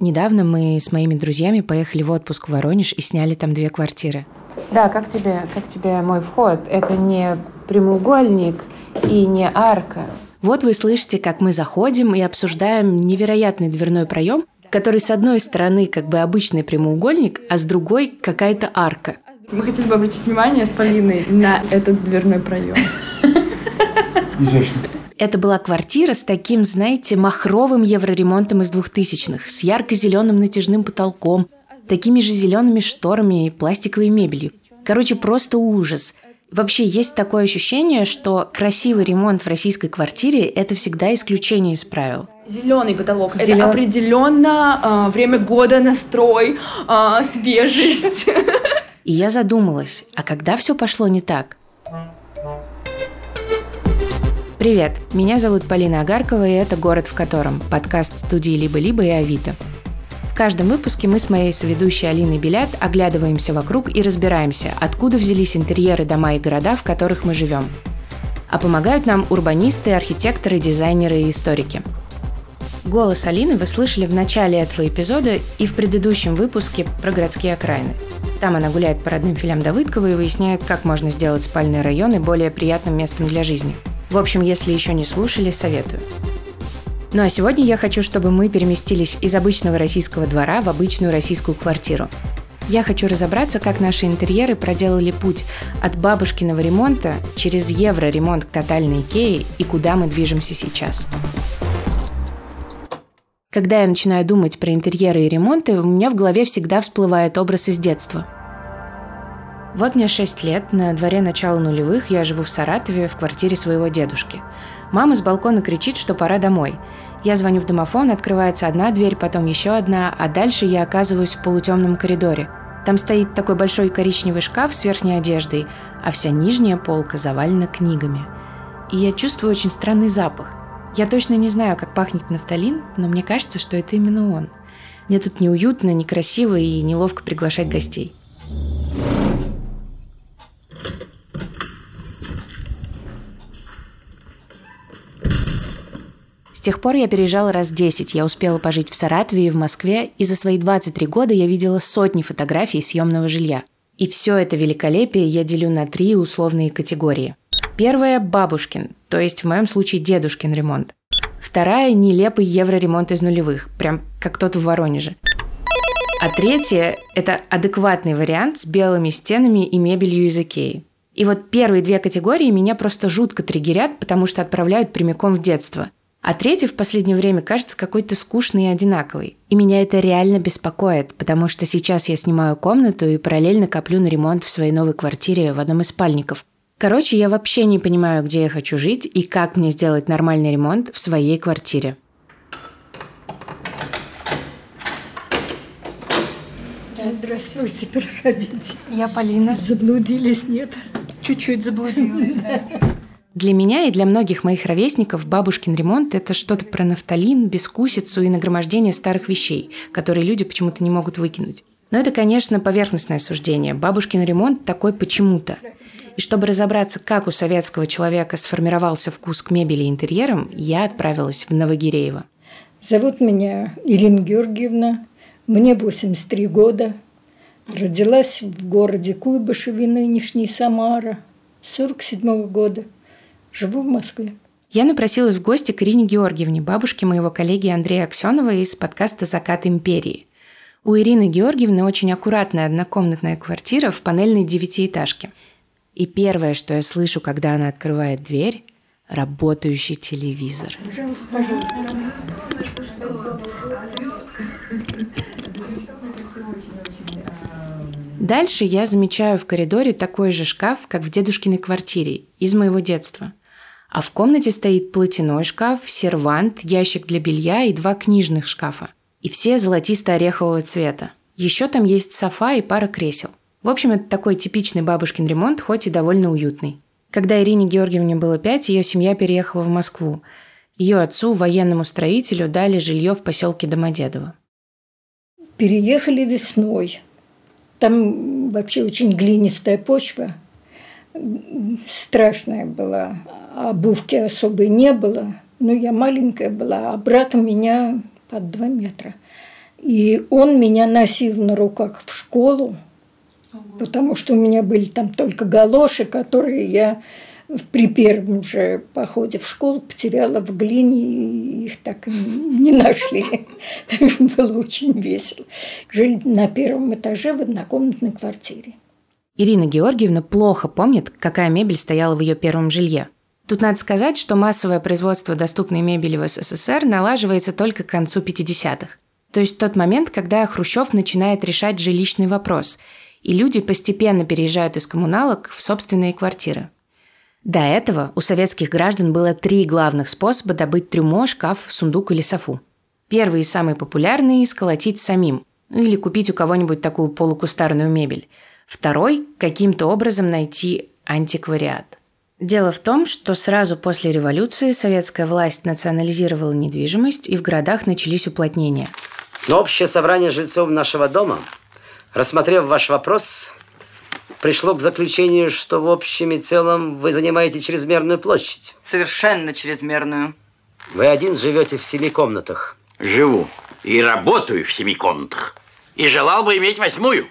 Недавно мы с моими друзьями поехали в отпуск в Воронеж и сняли там две квартиры. Да, как тебе, как тебе мой вход? Это не прямоугольник и не арка. Вот вы слышите, как мы заходим и обсуждаем невероятный дверной проем, который с одной стороны как бы обычный прямоугольник, а с другой какая-то арка. Мы хотели бы обратить внимание с Полиной на этот дверной проем. Изящно. Это была квартира с таким, знаете, махровым евроремонтом из двухтысячных, с ярко-зеленым натяжным потолком, такими же зелеными шторами и пластиковой мебелью. Короче, просто ужас. Вообще есть такое ощущение, что красивый ремонт в российской квартире – это всегда исключение из правил. Зеленый потолок. Зелен... Это определенно э, время года, настрой, э, свежесть. И я задумалась, а когда все пошло не так? Привет, меня зовут Полина Агаркова, и это «Город в котором» – подкаст студии «Либо-либо» и «Авито». В каждом выпуске мы с моей соведущей Алиной Белят оглядываемся вокруг и разбираемся, откуда взялись интерьеры дома и города, в которых мы живем. А помогают нам урбанисты, архитекторы, дизайнеры и историки. Голос Алины вы слышали в начале этого эпизода и в предыдущем выпуске про городские окраины. Там она гуляет по родным филям Давыдкова и выясняет, как можно сделать спальные районы более приятным местом для жизни – в общем, если еще не слушали, советую. Ну а сегодня я хочу, чтобы мы переместились из обычного российского двора в обычную российскую квартиру. Я хочу разобраться, как наши интерьеры проделали путь от бабушкиного ремонта через евро-ремонт к тотальной Икее и куда мы движемся сейчас. Когда я начинаю думать про интерьеры и ремонты, у меня в голове всегда всплывает образ из детства – вот мне 6 лет, на дворе начала нулевых, я живу в Саратове в квартире своего дедушки. Мама с балкона кричит, что пора домой. Я звоню в домофон, открывается одна дверь, потом еще одна, а дальше я оказываюсь в полутемном коридоре. Там стоит такой большой коричневый шкаф с верхней одеждой, а вся нижняя полка завалена книгами. И я чувствую очень странный запах. Я точно не знаю, как пахнет нафталин, но мне кажется, что это именно он. Мне тут неуютно, некрасиво и неловко приглашать гостей. С тех пор я переезжала раз 10. Я успела пожить в Саратове и в Москве, и за свои 23 года я видела сотни фотографий съемного жилья. И все это великолепие я делю на три условные категории. Первая – бабушкин, то есть в моем случае дедушкин ремонт. Вторая – нелепый евроремонт из нулевых, прям как тот в Воронеже. А третья – это адекватный вариант с белыми стенами и мебелью из Икеи. И вот первые две категории меня просто жутко триггерят, потому что отправляют прямиком в детство – а третий в последнее время кажется какой-то скучный и одинаковый. И меня это реально беспокоит, потому что сейчас я снимаю комнату и параллельно коплю на ремонт в своей новой квартире в одном из спальников. Короче, я вообще не понимаю, где я хочу жить и как мне сделать нормальный ремонт в своей квартире. Здравствуйте, проходите. Я Полина. Заблудились, нет? Чуть-чуть заблудилась, да. Для меня и для многих моих ровесников бабушкин ремонт – это что-то про нафталин, бескусицу и нагромождение старых вещей, которые люди почему-то не могут выкинуть. Но это, конечно, поверхностное суждение. Бабушкин ремонт такой почему-то. И чтобы разобраться, как у советского человека сформировался вкус к мебели и интерьерам, я отправилась в Новогиреево. Зовут меня Ирина Георгиевна. Мне 83 года. Родилась в городе Куйбышеве, нынешний Самара, 47 года – Живу в Москве. Я напросилась в гости к Ирине Георгиевне, бабушке моего коллеги Андрея Аксенова из подкаста «Закат империи». У Ирины Георгиевны очень аккуратная однокомнатная квартира в панельной девятиэтажке. И первое, что я слышу, когда она открывает дверь – работающий телевизор. Пожалуйста, пожалуйста. Дальше я замечаю в коридоре такой же шкаф, как в дедушкиной квартире, из моего детства – а в комнате стоит платяной шкаф, сервант, ящик для белья и два книжных шкафа. И все золотисто-орехового цвета. Еще там есть софа и пара кресел. В общем, это такой типичный бабушкин ремонт, хоть и довольно уютный. Когда Ирине Георгиевне было пять, ее семья переехала в Москву. Ее отцу, военному строителю, дали жилье в поселке Домодедово. Переехали весной. Там вообще очень глинистая почва. Страшная была обувки особой не было. Ну, я маленькая была, а брат у меня под два метра. И он меня носил на руках в школу, потому что у меня были там только галоши, которые я при первом же походе в школу потеряла в глине, и их так и не нашли. Было очень весело. Жили на первом этаже в однокомнатной квартире. Ирина Георгиевна плохо помнит, какая мебель стояла в ее первом жилье. Тут надо сказать, что массовое производство доступной мебели в СССР налаживается только к концу 50-х. То есть тот момент, когда Хрущев начинает решать жилищный вопрос, и люди постепенно переезжают из коммуналок в собственные квартиры. До этого у советских граждан было три главных способа добыть трюмо, шкаф, сундук или софу. Первый и самый популярный – сколотить самим, ну или купить у кого-нибудь такую полукустарную мебель. Второй – каким-то образом найти антиквариат. Дело в том, что сразу после революции советская власть национализировала недвижимость, и в городах начались уплотнения. Но общее собрание жильцов нашего дома, рассмотрев ваш вопрос, пришло к заключению, что в общем и целом вы занимаете чрезмерную площадь. Совершенно чрезмерную. Вы один живете в семи комнатах. Живу и работаю в семи комнатах. И желал бы иметь восьмую.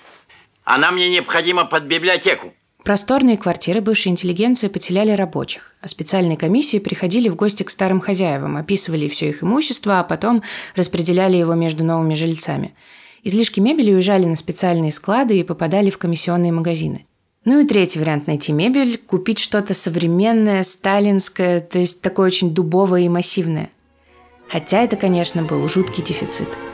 Она мне необходима под библиотеку. Просторные квартиры бывшей интеллигенции потеряли рабочих, а специальные комиссии приходили в гости к старым хозяевам, описывали все их имущество, а потом распределяли его между новыми жильцами – Излишки мебели уезжали на специальные склады и попадали в комиссионные магазины. Ну и третий вариант найти мебель, купить что-то современное, сталинское, то есть такое очень дубовое и массивное. Хотя это, конечно, был жуткий дефицит –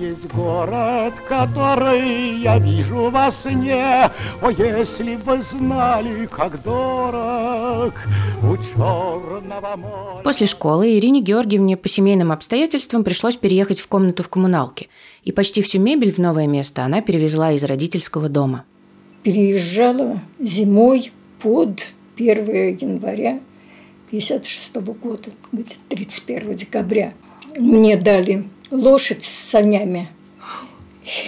есть город, который я вижу во сне, О, если бы знали, как дорог у черного моря. После школы Ирине Георгиевне по семейным обстоятельствам пришлось переехать в комнату в коммуналке. И почти всю мебель в новое место она перевезла из родительского дома. Переезжала зимой под 1 января 1956 года, где-то 31 декабря. Мне дали лошадь с санями.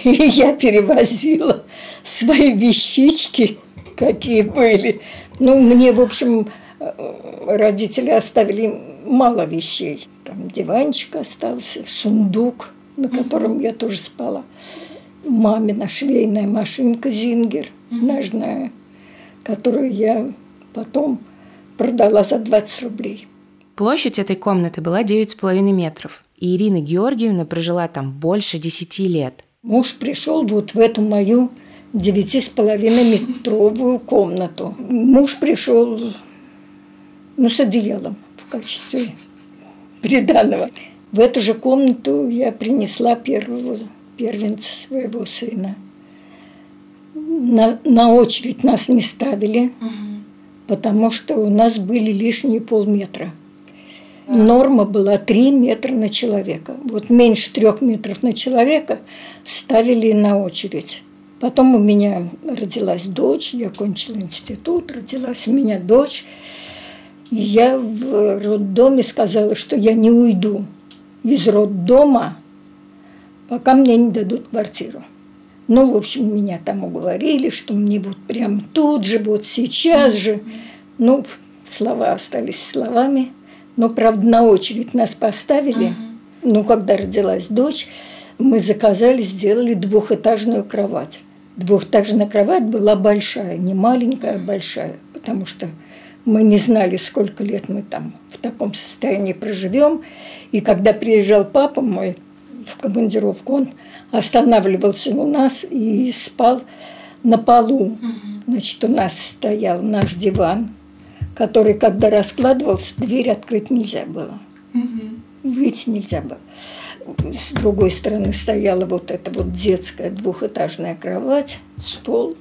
И я перевозила свои вещички, какие были. Ну, мне, в общем, родители оставили мало вещей. Там диванчик остался, сундук, на котором я тоже спала. Мамина швейная машинка «Зингер» ножная, которую я потом продала за 20 рублей. Площадь этой комнаты была 9,5 метров. И Ирина Георгиевна прожила там больше десяти лет. Муж пришел вот в эту мою девяти с половиной метровую комнату. Муж пришел ну, с одеялом в качестве приданного. В эту же комнату я принесла первого первенца своего сына. На, на очередь нас не ставили, угу. потому что у нас были лишние полметра. Норма была 3 метра на человека. Вот меньше трех метров на человека ставили на очередь. Потом у меня родилась дочь, я кончила институт, родилась у меня дочь. И я в роддоме сказала, что я не уйду из роддома, пока мне не дадут квартиру. Ну, в общем, меня там уговорили, что мне вот прям тут же, вот сейчас же. Ну, слова остались словами. Но, правда, на очередь нас поставили. Uh-huh. Ну, когда родилась дочь, мы заказали, сделали двухэтажную кровать. Двухэтажная кровать была большая, не маленькая, а большая, потому что мы не знали, сколько лет мы там в таком состоянии проживем. И когда приезжал папа мой в командировку, он останавливался у нас и спал на полу. Значит, у нас стоял наш диван, который, когда раскладывался, дверь открыть нельзя было. Угу. Выйти нельзя было. С другой стороны стояла вот эта вот детская двухэтажная кровать, стол.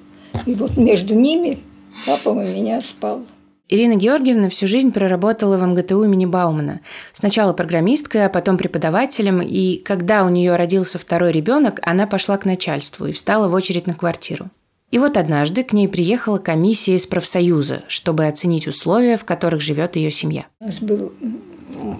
И вот между ними папа у меня спал. Ирина Георгиевна всю жизнь проработала в МГТУ имени Баумана. Сначала программисткой, а потом преподавателем, и когда у нее родился второй ребенок, она пошла к начальству и встала в очередь на квартиру. И вот однажды к ней приехала комиссия из профсоюза, чтобы оценить условия, в которых живет ее семья. У нас был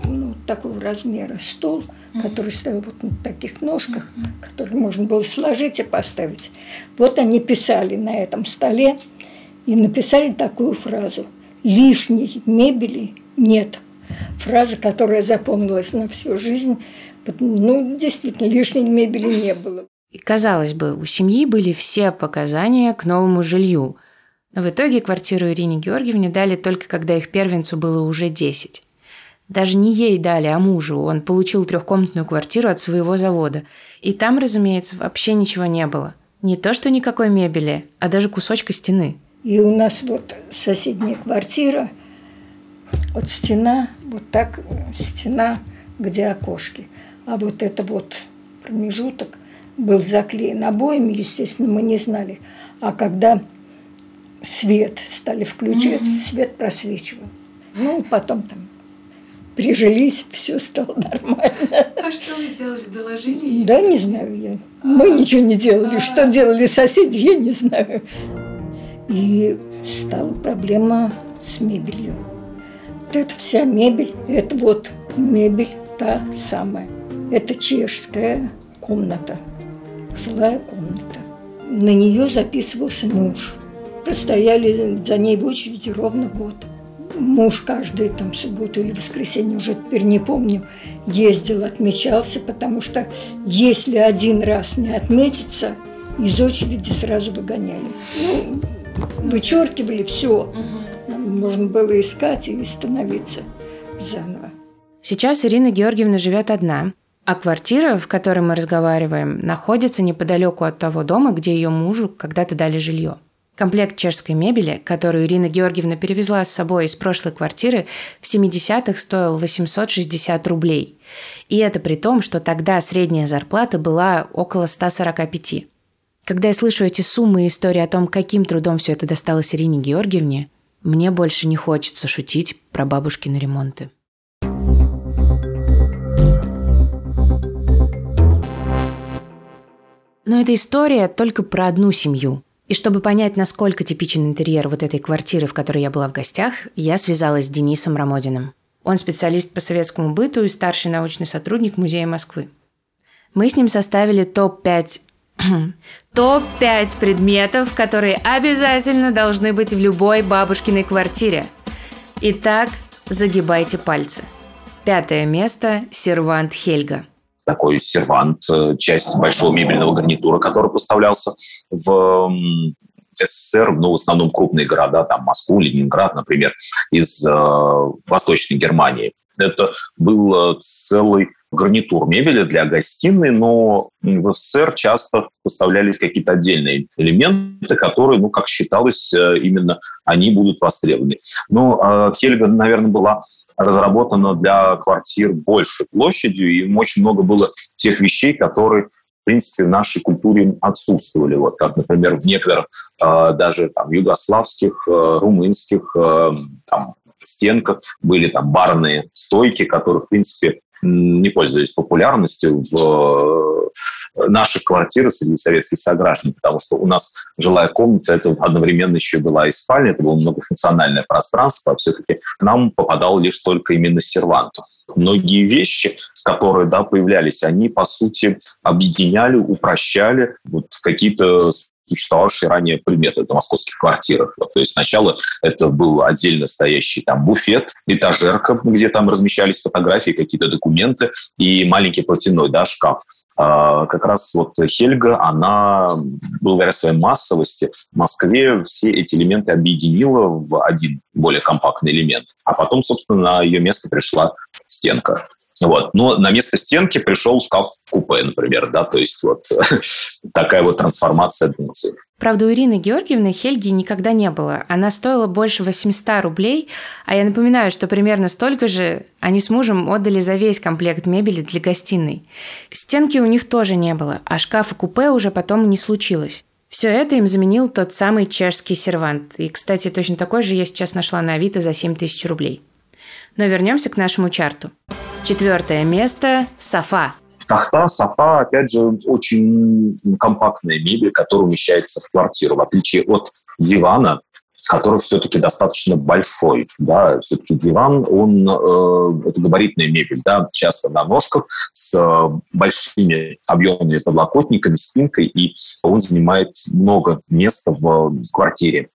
ну, такого размера стол, который стоял вот на таких ножках, который можно было сложить и поставить. Вот они писали на этом столе и написали такую фразу «Лишней мебели нет». Фраза, которая запомнилась на всю жизнь, Ну, действительно, лишней мебели не было. И, казалось бы, у семьи были все показания к новому жилью. Но в итоге квартиру Ирине Георгиевне дали только когда их первенцу было уже 10. Даже не ей дали, а мужу. Он получил трехкомнатную квартиру от своего завода. И там, разумеется, вообще ничего не было. Не то, что никакой мебели, а даже кусочка стены. И у нас вот соседняя квартира, вот стена, вот так стена, где окошки. А вот это вот промежуток был заклеен обоями, естественно, мы не знали. А когда свет стали включать, mm-hmm. свет просвечивал. Ну, потом там прижились, все стало нормально. А что вы сделали? Доложили? Да, не знаю я. Мы ничего не делали. Что делали соседи, я не знаю. И стала проблема с мебелью. Вот это вся мебель, это вот мебель та самая. Это чешская комната, жилая комната. На нее записывался муж. Простояли за ней в очереди ровно год муж каждую там субботу или воскресенье, уже теперь не помню, ездил, отмечался, потому что если один раз не отметиться, из очереди сразу выгоняли. Ну, вычеркивали все. Можно было искать и становиться заново. Сейчас Ирина Георгиевна живет одна, а квартира, в которой мы разговариваем, находится неподалеку от того дома, где ее мужу когда-то дали жилье. Комплект чешской мебели, которую Ирина Георгиевна перевезла с собой из прошлой квартиры, в 70-х стоил 860 рублей. И это при том, что тогда средняя зарплата была около 145. Когда я слышу эти суммы и истории о том, каким трудом все это досталось Ирине Георгиевне, мне больше не хочется шутить про бабушкины ремонты. Но эта история только про одну семью – и чтобы понять, насколько типичен интерьер вот этой квартиры, в которой я была в гостях, я связалась с Денисом Рамодиным. Он специалист по советскому быту и старший научный сотрудник Музея Москвы. Мы с ним составили топ-5 топ-5 предметов, которые обязательно должны быть в любой бабушкиной квартире. Итак, загибайте пальцы. Пятое место – сервант Хельга – такой сервант, э, часть большого мебельного гарнитура, который поставлялся в СССР, ну, в основном крупные города, там Москву, Ленинград, например, из э, Восточной Германии. Это был э, целый гарнитур мебели для гостиной, но в СССР часто поставлялись какие-то отдельные элементы, которые, ну, как считалось, э, именно они будут востребованы. Но э, Хельга, наверное, была разработана для квартир большей площадью, и очень много было тех вещей, которые принципе, в нашей культуре отсутствовали. Вот как, например, в некоторых э, даже там, югославских, э, румынских э, там, стенках были там барные стойки, которые, в принципе, не пользовались популярностью в наших квартирах среди советских сограждан, потому что у нас жилая комната, это одновременно еще была и спальня, это было многофункциональное пространство, а все-таки к нам попадал лишь только именно сервант. Многие вещи, с которыми да, появлялись, они, по сути, объединяли, упрощали вот какие-то существовавшие ранее предметы. Это московских квартирах. То есть сначала это был отдельно стоящий там буфет, этажерка, где там размещались фотографии, какие-то документы и маленький платяной да, шкаф. А, как раз вот Хельга, она, благодаря своей массовости, в Москве все эти элементы объединила в один более компактный элемент. А потом, собственно, на ее место пришла стенка. Вот. Но на место стенки пришел шкаф-купе, например, да, то есть вот такая вот трансформация Дунции. Правда, у Ирины Георгиевны Хельги никогда не было. Она стоила больше 800 рублей, а я напоминаю, что примерно столько же они с мужем отдали за весь комплект мебели для гостиной. Стенки у них тоже не было, а шкафа-купе уже потом не случилось. Все это им заменил тот самый чешский сервант. И, кстати, точно такой же я сейчас нашла на Авито за 7 тысяч рублей. Но вернемся к нашему чарту. Четвертое место – софа. Тахта, софа, опять же, очень компактная мебель, которая умещается в квартиру, в отличие от дивана, который все-таки достаточно большой, да, все-таки диван, он, э, это габаритная мебель, да, часто на ножках с э, большими объемными подлокотниками, спинкой, и он занимает много места в квартире.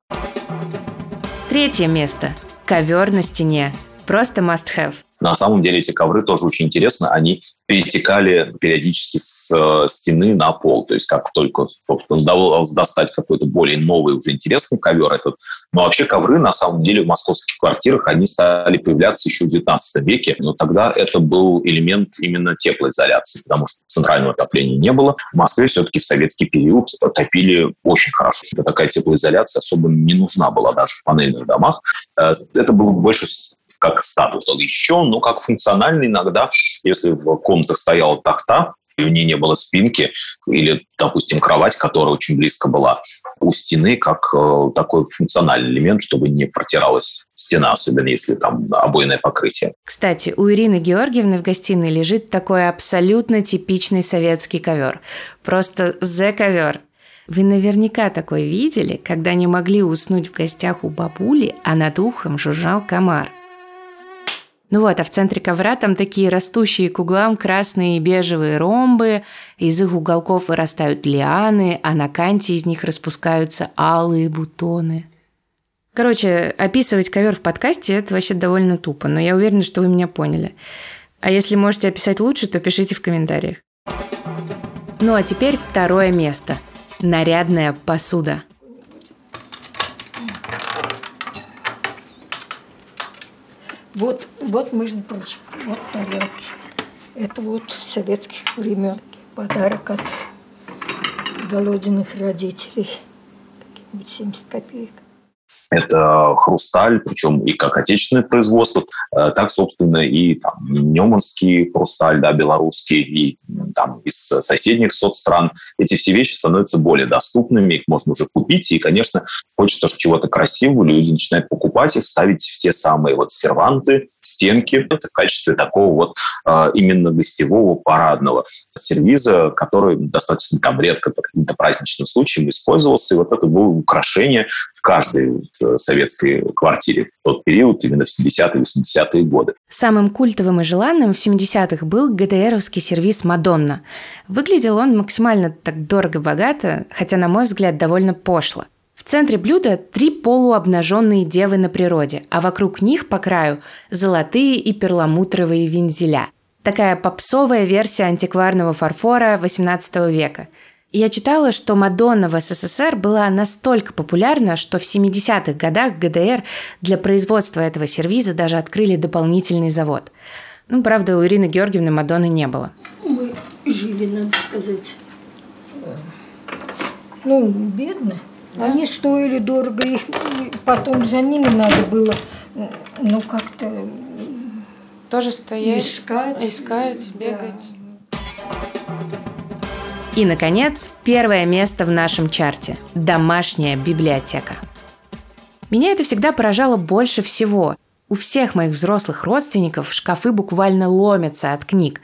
Третье место. Ковер на стене. Просто must have. На самом деле эти ковры тоже очень интересно. Они перетекали периодически с э, стены на пол. То есть как только удавалось достать какой-то более новый, уже интересный ковер этот. Но вообще ковры на самом деле в московских квартирах, они стали появляться еще в 19 веке. Но тогда это был элемент именно теплоизоляции, потому что центрального отопления не было. В Москве все-таки в советский период топили очень хорошо. Такая теплоизоляция особо не нужна была даже в панельных домах. Э, это было больше как статус еще, но как функциональный иногда, если в комнатах стояла тахта, и в ней не было спинки, или, допустим, кровать, которая очень близко была у стены, как э, такой функциональный элемент, чтобы не протиралась стена, особенно если там обойное покрытие. Кстати, у Ирины Георгиевны в гостиной лежит такой абсолютно типичный советский ковер. Просто зе-ковер. Вы наверняка такой видели, когда не могли уснуть в гостях у бабули, а над ухом жужжал комар – ну вот, а в центре ковра там такие растущие к углам красные и бежевые ромбы, из их уголков вырастают лианы, а на канте из них распускаются алые бутоны. Короче, описывать ковер в подкасте – это вообще довольно тупо, но я уверена, что вы меня поняли. А если можете описать лучше, то пишите в комментариях. Ну а теперь второе место – нарядная посуда – Вот, вот, между прочим, вот тарелки. Это вот советских времен подарок от Володиных родителей. Какие-нибудь 70 копеек. Это хрусталь, причем и как отечественное производство, э, так, собственно, и там, неманский хрусталь, да, белорусский, и там, из соседних соцстран. Эти все вещи становятся более доступными, их можно уже купить, и, конечно, хочется чего-то красивого, люди начинают покупать их, ставить в те самые вот серванты, стенки это в качестве такого вот э, именно гостевого парадного сервиза, который достаточно там редко по каким-то праздничным случаям использовался. И вот это было украшение в каждой э, советской квартире в тот период, именно в 70-е 80-е годы. Самым культовым и желанным в 70-х был ГДРовский сервис «Мадонна». Выглядел он максимально так дорого-богато, хотя, на мой взгляд, довольно пошло. В центре блюда три полуобнаженные девы на природе, а вокруг них по краю золотые и перламутровые вензеля. Такая попсовая версия антикварного фарфора XVIII века. Я читала, что Мадонна в СССР была настолько популярна, что в 70-х годах ГДР для производства этого сервиза даже открыли дополнительный завод. Ну, правда, у Ирины Георгиевны Мадонны не было. Мы жили, надо сказать, ну, бедно. Да? Они стоили дорого, их потом за ними надо было, ну, как-то... Тоже стоять, искать, искать бегать. И, наконец, первое место в нашем чарте – домашняя библиотека. Меня это всегда поражало больше всего. У всех моих взрослых родственников шкафы буквально ломятся от книг.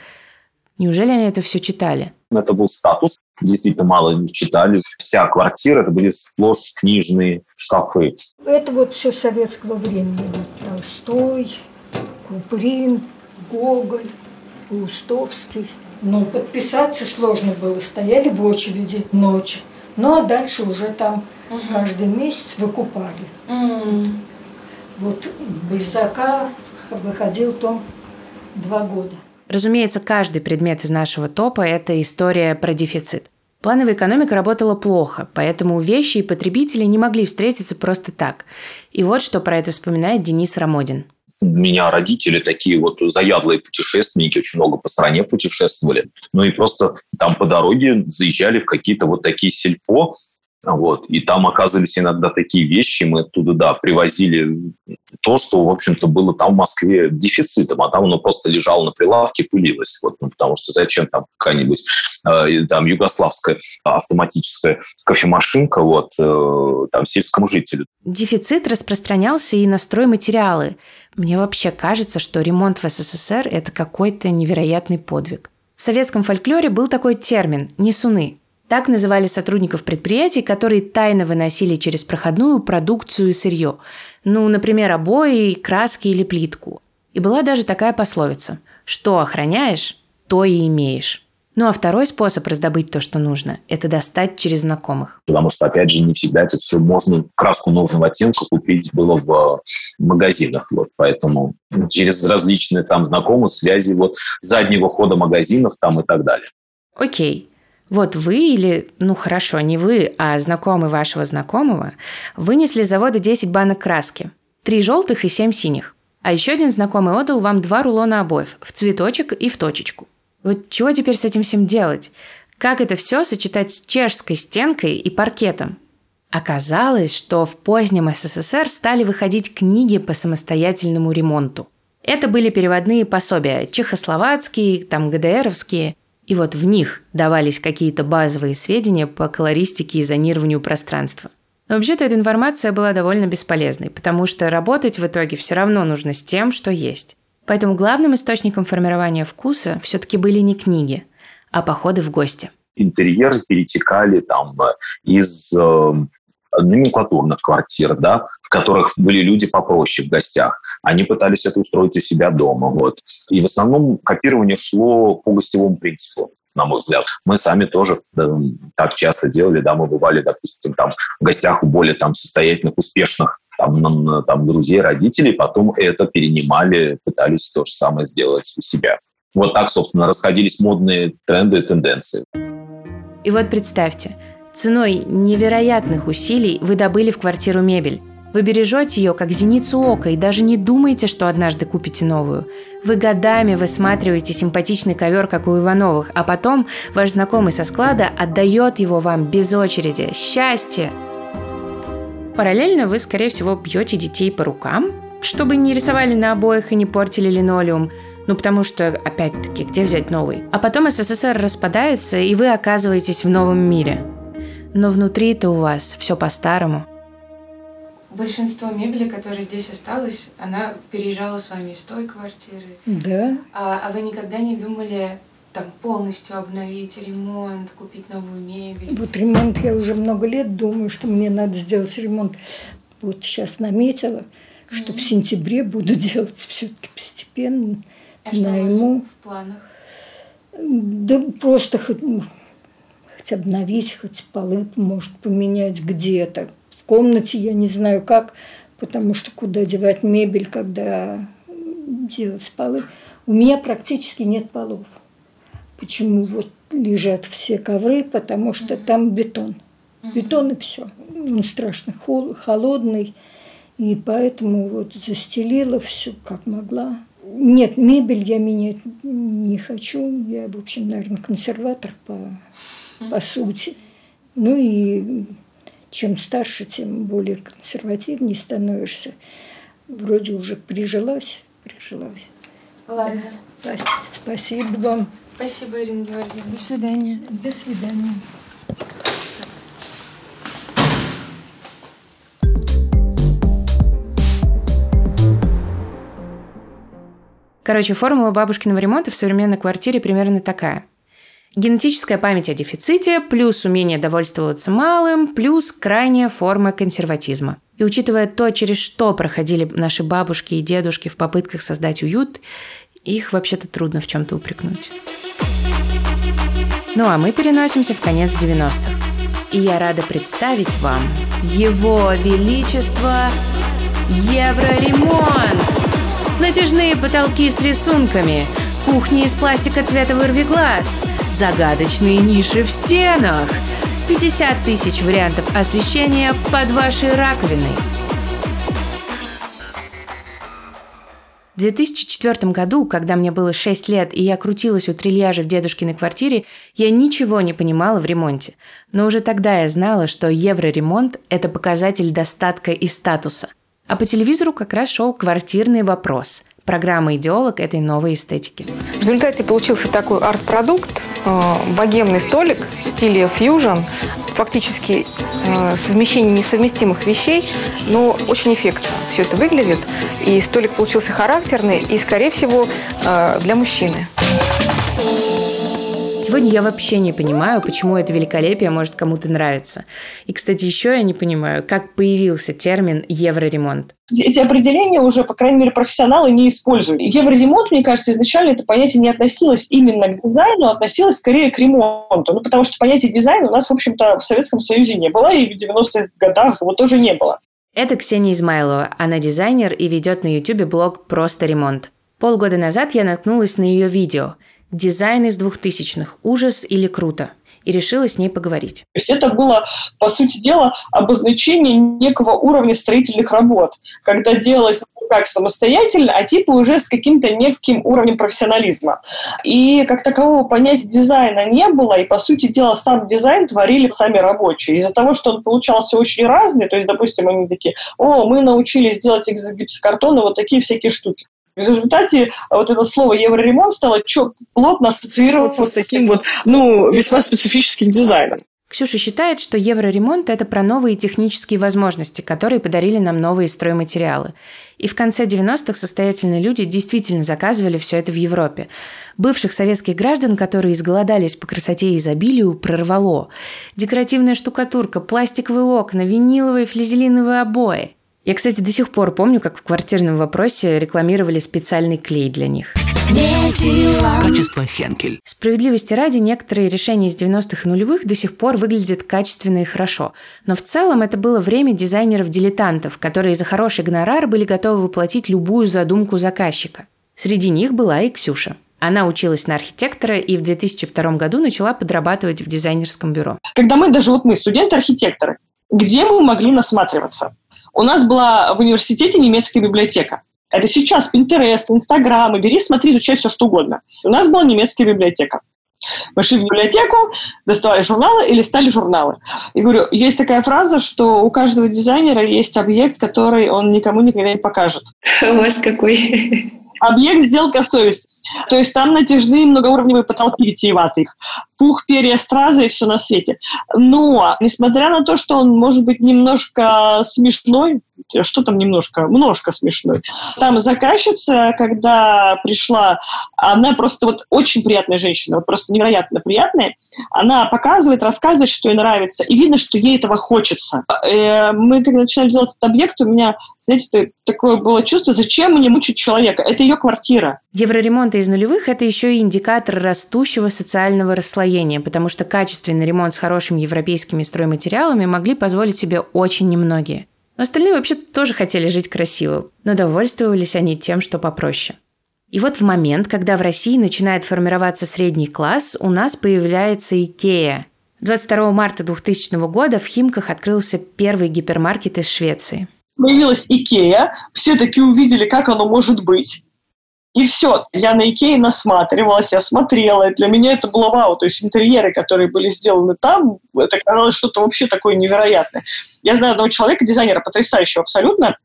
Неужели они это все читали? Это был статус действительно мало читали. Вся квартира, это были сплошь книжные шкафы. Это вот все советского времени. Толстой, Куприн, Гоголь, Густовский. Но подписаться сложно было. Стояли в очереди ночь. Ну, а дальше уже там угу. каждый месяц выкупали. Угу. Вот Бальзака выходил том два года. Разумеется, каждый предмет из нашего топа – это история про дефицит. Плановая экономика работала плохо, поэтому вещи и потребители не могли встретиться просто так. И вот что про это вспоминает Денис Рамодин. У меня родители такие вот заядлые путешественники, очень много по стране путешествовали. Ну и просто там по дороге заезжали в какие-то вот такие сельпо, вот. И там оказывались иногда такие вещи, мы оттуда, да, привозили то, что, в общем-то, было там в Москве дефицитом, а там оно просто лежало на прилавке, пылилось. Вот, ну, потому что зачем там какая-нибудь э, там югославская автоматическая кофемашинка вот, э, там сельскому жителю. Дефицит распространялся и на стройматериалы. Мне вообще кажется, что ремонт в СССР – это какой-то невероятный подвиг. В советском фольклоре был такой термин – несуны – так называли сотрудников предприятий, которые тайно выносили через проходную продукцию и сырье. Ну, например, обои, краски или плитку. И была даже такая пословица «Что охраняешь, то и имеешь». Ну а второй способ раздобыть то, что нужно, это достать через знакомых. Потому что, опять же, не всегда это все можно, краску нужного оттенка купить было в э, магазинах. Вот, поэтому через различные там знакомые связи, вот заднего хода магазинов там и так далее. Окей. Вот вы или, ну хорошо, не вы, а знакомый вашего знакомого вынесли с завода 10 банок краски. Три желтых и семь синих. А еще один знакомый отдал вам два рулона обоев в цветочек и в точечку. Вот чего теперь с этим всем делать? Как это все сочетать с чешской стенкой и паркетом? Оказалось, что в позднем СССР стали выходить книги по самостоятельному ремонту. Это были переводные пособия, чехословацкие, там ГДРовские, и вот в них давались какие-то базовые сведения по колористике и зонированию пространства. Но вообще-то эта информация была довольно бесполезной, потому что работать в итоге все равно нужно с тем, что есть. Поэтому главным источником формирования вкуса все-таки были не книги, а походы в гости. Интерьеры перетекали там э, из э, номенклатурных квартир, да, в которых были люди попроще в гостях. Они пытались это устроить у себя дома. Вот. И в основном копирование шло по гостевому принципу на мой взгляд. Мы сами тоже да, так часто делали, да, мы бывали, допустим, там в гостях у более там состоятельных, успешных там, там друзей, родителей, потом это перенимали, пытались то же самое сделать у себя. Вот так, собственно, расходились модные тренды и тенденции. И вот представьте, ценой невероятных усилий вы добыли в квартиру мебель. Вы бережете ее как зеницу ока и даже не думаете, что однажды купите новую. Вы годами высматриваете симпатичный ковер, как у Ивановых, а потом ваш знакомый со склада отдает его вам без очереди. Счастье! Параллельно вы, скорее всего, бьете детей по рукам, чтобы не рисовали на обоих и не портили линолеум, ну, потому что, опять-таки, где взять новый? А потом СССР распадается, и вы оказываетесь в новом мире. Но внутри-то у вас все по-старому. Большинство мебели, которая здесь осталась, она переезжала с вами из той квартиры. Да. А, а вы никогда не думали там полностью обновить ремонт, купить новую мебель. Вот ремонт я уже много лет думаю, что мне надо сделать ремонт. Вот сейчас наметила, что mm-hmm. в сентябре буду делать все-таки постепенно. А что найму. у вас в планах? Да просто хоть, обновить, хоть полы, может, поменять где-то. В комнате я не знаю как, потому что куда девать мебель, когда делать полы. У меня практически нет полов. Почему вот лежат все ковры? Потому что mm-hmm. там бетон. Mm-hmm. Бетон и все. Он страшно хол- холодный. И поэтому вот застелила все как могла. Нет, мебель я менять не хочу. Я, в общем, наверное, консерватор по. По сути. Ну и чем старше, тем более консервативнее становишься. Вроде уже прижилась, прижилась. Ладно. Спасибо вам. Спасибо, Ирина Георгиевна. До свидания. До свидания. Короче, формула бабушкиного ремонта в современной квартире примерно такая. Генетическая память о дефиците, плюс умение довольствоваться малым, плюс крайняя форма консерватизма. И учитывая то, через что проходили наши бабушки и дедушки в попытках создать уют, их вообще-то трудно в чем-то упрекнуть. Ну а мы переносимся в конец 90-х. И я рада представить вам Его Величество Евроремонт! Натяжные потолки с рисунками, кухни из пластика цвета вырви глаз, загадочные ниши в стенах, 50 тысяч вариантов освещения под вашей раковиной – В 2004 году, когда мне было 6 лет, и я крутилась у трильяжа в дедушкиной квартире, я ничего не понимала в ремонте. Но уже тогда я знала, что евроремонт – это показатель достатка и статуса. А по телевизору как раз шел квартирный вопрос – программа «Идеолог» этой новой эстетики. В результате получился такой арт-продукт, э, богемный столик в стиле фьюжн, фактически э, совмещение несовместимых вещей, но очень эффектно все это выглядит. И столик получился характерный и, скорее всего, э, для мужчины. Сегодня я вообще не понимаю, почему это великолепие может кому-то нравиться. И, кстати, еще я не понимаю, как появился термин «евроремонт». Эти определения уже, по крайней мере, профессионалы не используют. Евроремонт, мне кажется, изначально это понятие не относилось именно к дизайну, а относилось скорее к ремонту. Ну, потому что понятие дизайна у нас, в общем-то, в Советском Союзе не было, и в 90-х годах его тоже не было. Это Ксения Измайлова. Она дизайнер и ведет на YouTube блог «Просто ремонт». Полгода назад я наткнулась на ее видео – Дизайн из двухтысячных. Ужас или круто? и решила с ней поговорить. То есть это было, по сути дела, обозначение некого уровня строительных работ, когда делалось как самостоятельно, а типа уже с каким-то неким уровнем профессионализма. И как такового понятия дизайна не было, и, по сути дела, сам дизайн творили сами рабочие. Из-за того, что он получался очень разный, то есть, допустим, они такие, о, мы научились делать из гипсокартона вот такие всякие штуки. В результате вот это слово евроремонт стало чё, плотно ассоциироваться с таким вот, ну, весьма специфическим дизайном. Ксюша считает, что евроремонт – это про новые технические возможности, которые подарили нам новые стройматериалы. И в конце 90-х состоятельные люди действительно заказывали все это в Европе. Бывших советских граждан, которые изголодались по красоте и изобилию, прорвало. Декоративная штукатурка, пластиковые окна, виниловые флизелиновые обои. Я, кстати, до сих пор помню, как в квартирном вопросе рекламировали специальный клей для них. Качество Хенкель. Справедливости ради, некоторые решения из 90-х и нулевых до сих пор выглядят качественно и хорошо. Но в целом это было время дизайнеров-дилетантов, которые за хороший гонорар были готовы воплотить любую задумку заказчика. Среди них была и Ксюша. Она училась на архитектора и в 2002 году начала подрабатывать в дизайнерском бюро. Когда мы, даже вот мы, студенты-архитекторы, где мы могли насматриваться? У нас была в университете немецкая библиотека. Это сейчас Pinterest, Instagram, и бери, смотри, изучай все, что угодно. У нас была немецкая библиотека. Мы шли в библиотеку, доставали журналы и листали журналы. И говорю, есть такая фраза, что у каждого дизайнера есть объект, который он никому никогда не покажет. У вас какой? Объект сделка совесть. То есть там натяжные многоуровневые потолки витиеватые. Пух, перья, стразы и все на свете. Но, несмотря на то, что он может быть немножко смешной, что там немножко, немножко смешной. Там заказчица, когда пришла, она просто вот очень приятная женщина, вот просто невероятно приятная. Она показывает, рассказывает, что ей нравится, и видно, что ей этого хочется. Э, мы, когда начинали делать этот объект, у меня, знаете, такое было чувство, зачем мне мучить человека? Это ее квартира. Евроремонт из нулевых – это еще и индикатор растущего социального расслоения, потому что качественный ремонт с хорошими европейскими стройматериалами могли позволить себе очень немногие. Но остальные вообще тоже хотели жить красиво, но довольствовались они тем, что попроще. И вот в момент, когда в России начинает формироваться средний класс, у нас появляется Икея. 22 марта 2000 года в Химках открылся первый гипермаркет из Швеции. Появилась Икея, все таки увидели, как оно может быть. И все. Я на Икее насматривалась, я смотрела. И для меня это было вау. То есть интерьеры, которые были сделаны там, это казалось что-то вообще такое невероятное. Я знаю одного человека, дизайнера потрясающего абсолютно,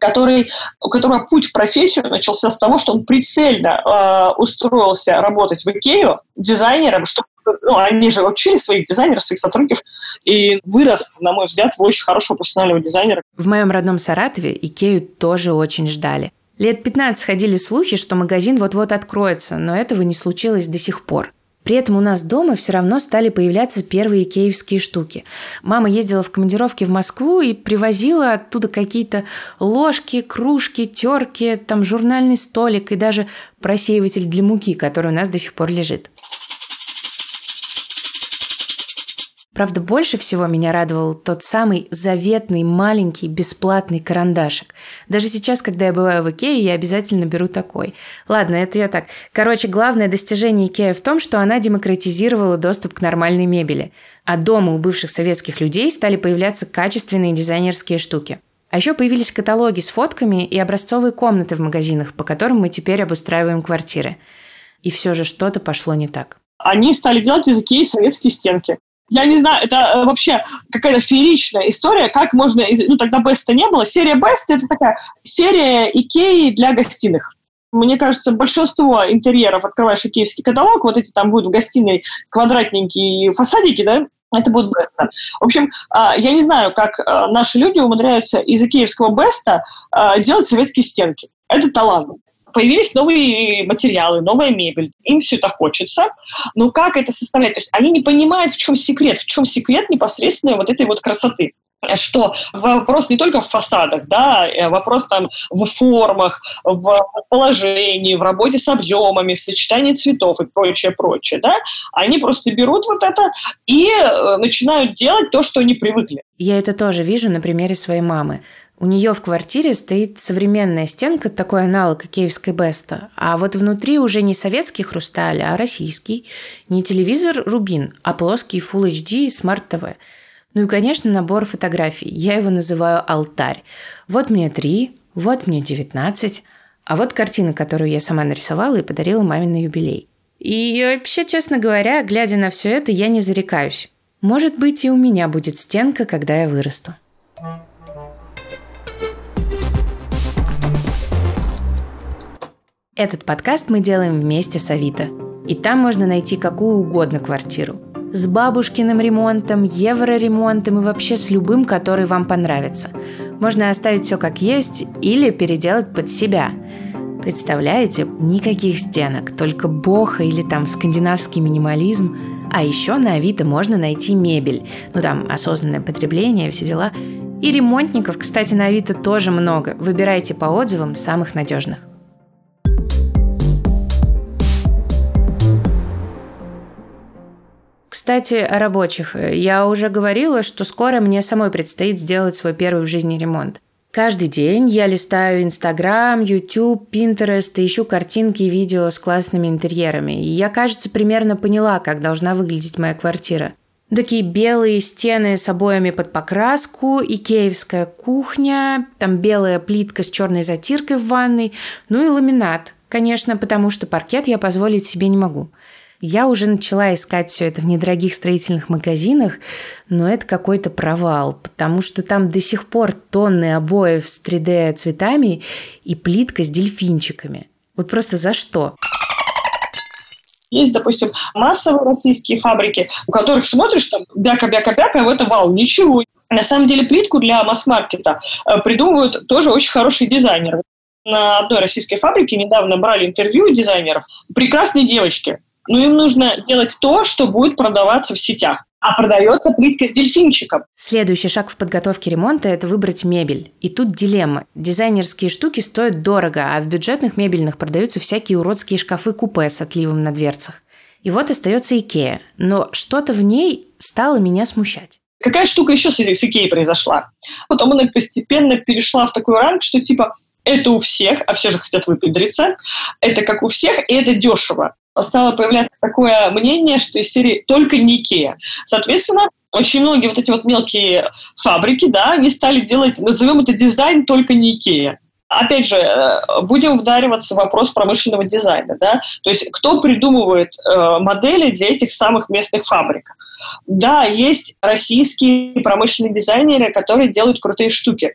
который, у которого путь в профессию начался с того, что он прицельно э, устроился работать в Икею дизайнером, чтобы ну, они же учили своих дизайнеров, своих сотрудников, и вырос, на мой взгляд, в очень хорошего профессионального дизайнера. В моем родном Саратове Икею тоже очень ждали. Лет 15 ходили слухи, что магазин вот-вот откроется, но этого не случилось до сих пор. При этом у нас дома все равно стали появляться первые киевские штуки. Мама ездила в командировки в Москву и привозила оттуда какие-то ложки, кружки, терки, там журнальный столик и даже просеиватель для муки, который у нас до сих пор лежит. Правда, больше всего меня радовал тот самый заветный маленький бесплатный карандашик. Даже сейчас, когда я бываю в Икее, я обязательно беру такой. Ладно, это я так. Короче, главное достижение Икея в том, что она демократизировала доступ к нормальной мебели. А дома у бывших советских людей стали появляться качественные дизайнерские штуки. А еще появились каталоги с фотками и образцовые комнаты в магазинах, по которым мы теперь обустраиваем квартиры. И все же что-то пошло не так. Они стали делать из Икеи советские стенки. Я не знаю, это э, вообще какая-то фееричная история, как можно... Ну, тогда Беста не было. Серия Бест – это такая серия Икеи для гостиных. Мне кажется, большинство интерьеров, открываешь икеевский каталог, вот эти там будут в гостиной квадратненькие фасадики, да, это будет Беста. В общем, а, я не знаю, как а, наши люди умудряются из икеевского Беста а, делать советские стенки. Это талант. Появились новые материалы, новая мебель. Им все это хочется. Но как это составлять? То есть они не понимают, в чем секрет, в чем секрет непосредственно вот этой вот красоты что вопрос не только в фасадах, да, э, вопрос там в формах, в положении, в работе с объемами, в сочетании цветов и прочее, прочее, да, они просто берут вот это и э, начинают делать то, что они привыкли. Я это тоже вижу на примере своей мамы. У нее в квартире стоит современная стенка, такой аналог киевской Беста. А вот внутри уже не советский хрусталь, а российский. Не телевизор Рубин, а плоский Full HD Smart TV. Ну и, конечно, набор фотографий. Я его называю алтарь. Вот мне три, вот мне девятнадцать, а вот картина, которую я сама нарисовала и подарила маме на юбилей. И вообще, честно говоря, глядя на все это, я не зарекаюсь. Может быть, и у меня будет стенка, когда я вырасту. Этот подкаст мы делаем вместе с Авито. И там можно найти какую угодно квартиру. С бабушкиным ремонтом, евроремонтом и вообще с любым, который вам понравится. Можно оставить все как есть или переделать под себя. Представляете, никаких стенок, только бога или там скандинавский минимализм. А еще на Авито можно найти мебель. Ну там осознанное потребление, все дела. И ремонтников, кстати, на Авито тоже много. Выбирайте по отзывам самых надежных. Кстати, о рабочих. Я уже говорила, что скоро мне самой предстоит сделать свой первый в жизни ремонт. Каждый день я листаю Инстаграм, Ютуб, Пинтерест и ищу картинки и видео с классными интерьерами. И я, кажется, примерно поняла, как должна выглядеть моя квартира. Такие белые стены с обоями под покраску, икеевская кухня, там белая плитка с черной затиркой в ванной, ну и ламинат, конечно, потому что паркет я позволить себе не могу. Я уже начала искать все это в недорогих строительных магазинах, но это какой-то провал, потому что там до сих пор тонны обоев с 3D цветами и плитка с дельфинчиками. Вот просто за что? Есть, допустим, массовые российские фабрики, у которых смотришь там бяка-бяка-бяка, в это вал, ничего. На самом деле плитку для масс-маркета э, придумывают тоже очень хорошие дизайнеры. На одной российской фабрике недавно брали интервью дизайнеров. Прекрасные девочки, но им нужно делать то, что будет продаваться в сетях. А продается плитка с дельфинчиком. Следующий шаг в подготовке ремонта – это выбрать мебель. И тут дилемма. Дизайнерские штуки стоят дорого, а в бюджетных мебельных продаются всякие уродские шкафы-купе с отливом на дверцах. И вот остается Икея. Но что-то в ней стало меня смущать. Какая штука еще с Икеей произошла? Потом она постепенно перешла в такой ранг, что типа это у всех, а все же хотят выпендриться, это как у всех, и это дешево стало появляться такое мнение, что из серии только не Икея. Соответственно, очень многие вот эти вот мелкие фабрики, да, они стали делать, назовем это дизайн только не Икея. Опять же, э, будем вдариваться в вопрос промышленного дизайна, да, то есть кто придумывает э, модели для этих самых местных фабрик. Да, есть российские промышленные дизайнеры, которые делают крутые штуки.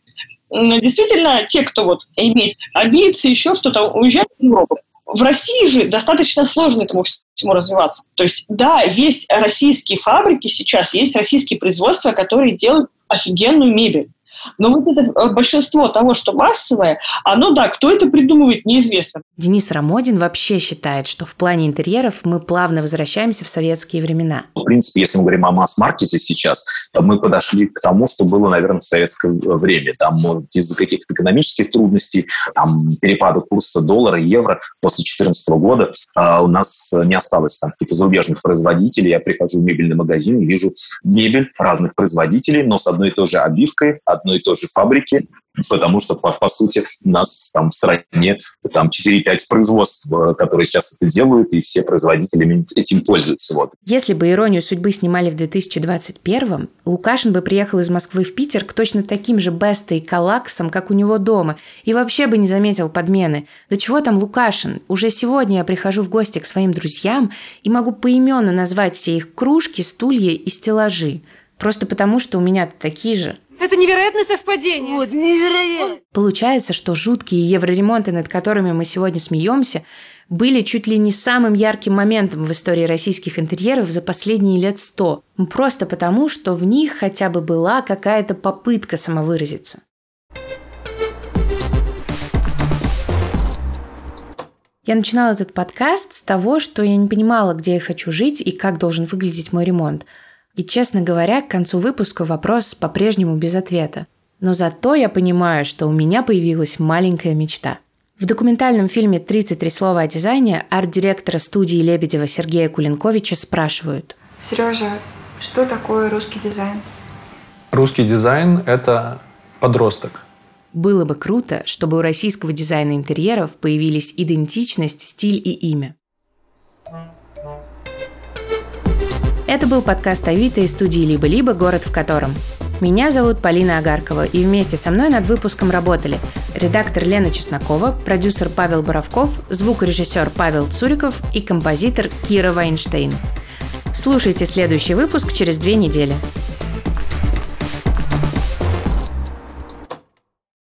Действительно, те, кто вот имеет амбиции, еще что-то, уезжают в Европу. В России же достаточно сложно этому всему развиваться. То есть, да, есть российские фабрики сейчас, есть российские производства, которые делают офигенную мебель. Но вот это э, большинство того, что массовое, оно, да, кто это придумывает, неизвестно. Денис Рамодин вообще считает, что в плане интерьеров мы плавно возвращаемся в советские времена. В принципе, если мы говорим о масс-маркете сейчас, мы подошли к тому, что было, наверное, в советское время. Там, может, из-за каких-то экономических трудностей, там, перепада курса доллара, евро после 2014 года э, у нас не осталось там каких-то зарубежных производителей. Я прихожу в мебельный магазин и вижу мебель разных производителей, но с одной и той же обивкой, одной и той же фабрики, потому что, по, по сути, у нас там в стране там 4-5 производств, э, которые сейчас это делают, и все производители этим пользуются. Вот. Если бы «Иронию судьбы» снимали в 2021-м, Лукашин бы приехал из Москвы в Питер к точно таким же Беста и Калаксам, как у него дома, и вообще бы не заметил подмены. Да чего там Лукашин? Уже сегодня я прихожу в гости к своим друзьям и могу поименно назвать все их кружки, стулья и стеллажи. Просто потому, что у меня такие же – это невероятное совпадение. Вот, невероятно. Получается, что жуткие евроремонты, над которыми мы сегодня смеемся, были чуть ли не самым ярким моментом в истории российских интерьеров за последние лет сто. Просто потому, что в них хотя бы была какая-то попытка самовыразиться. Я начинала этот подкаст с того, что я не понимала, где я хочу жить и как должен выглядеть мой ремонт. И, честно говоря, к концу выпуска вопрос по-прежнему без ответа. Но зато я понимаю, что у меня появилась маленькая мечта. В документальном фильме «33 слова о дизайне» арт-директора студии Лебедева Сергея Кулинковича спрашивают. Сережа, что такое русский дизайн? Русский дизайн – это подросток. Было бы круто, чтобы у российского дизайна интерьеров появились идентичность, стиль и имя. Это был подкаст Авито из студии «Либо-либо. Город в котором». Меня зовут Полина Агаркова, и вместе со мной над выпуском работали редактор Лена Чеснокова, продюсер Павел Боровков, звукорежиссер Павел Цуриков и композитор Кира Вайнштейн. Слушайте следующий выпуск через две недели.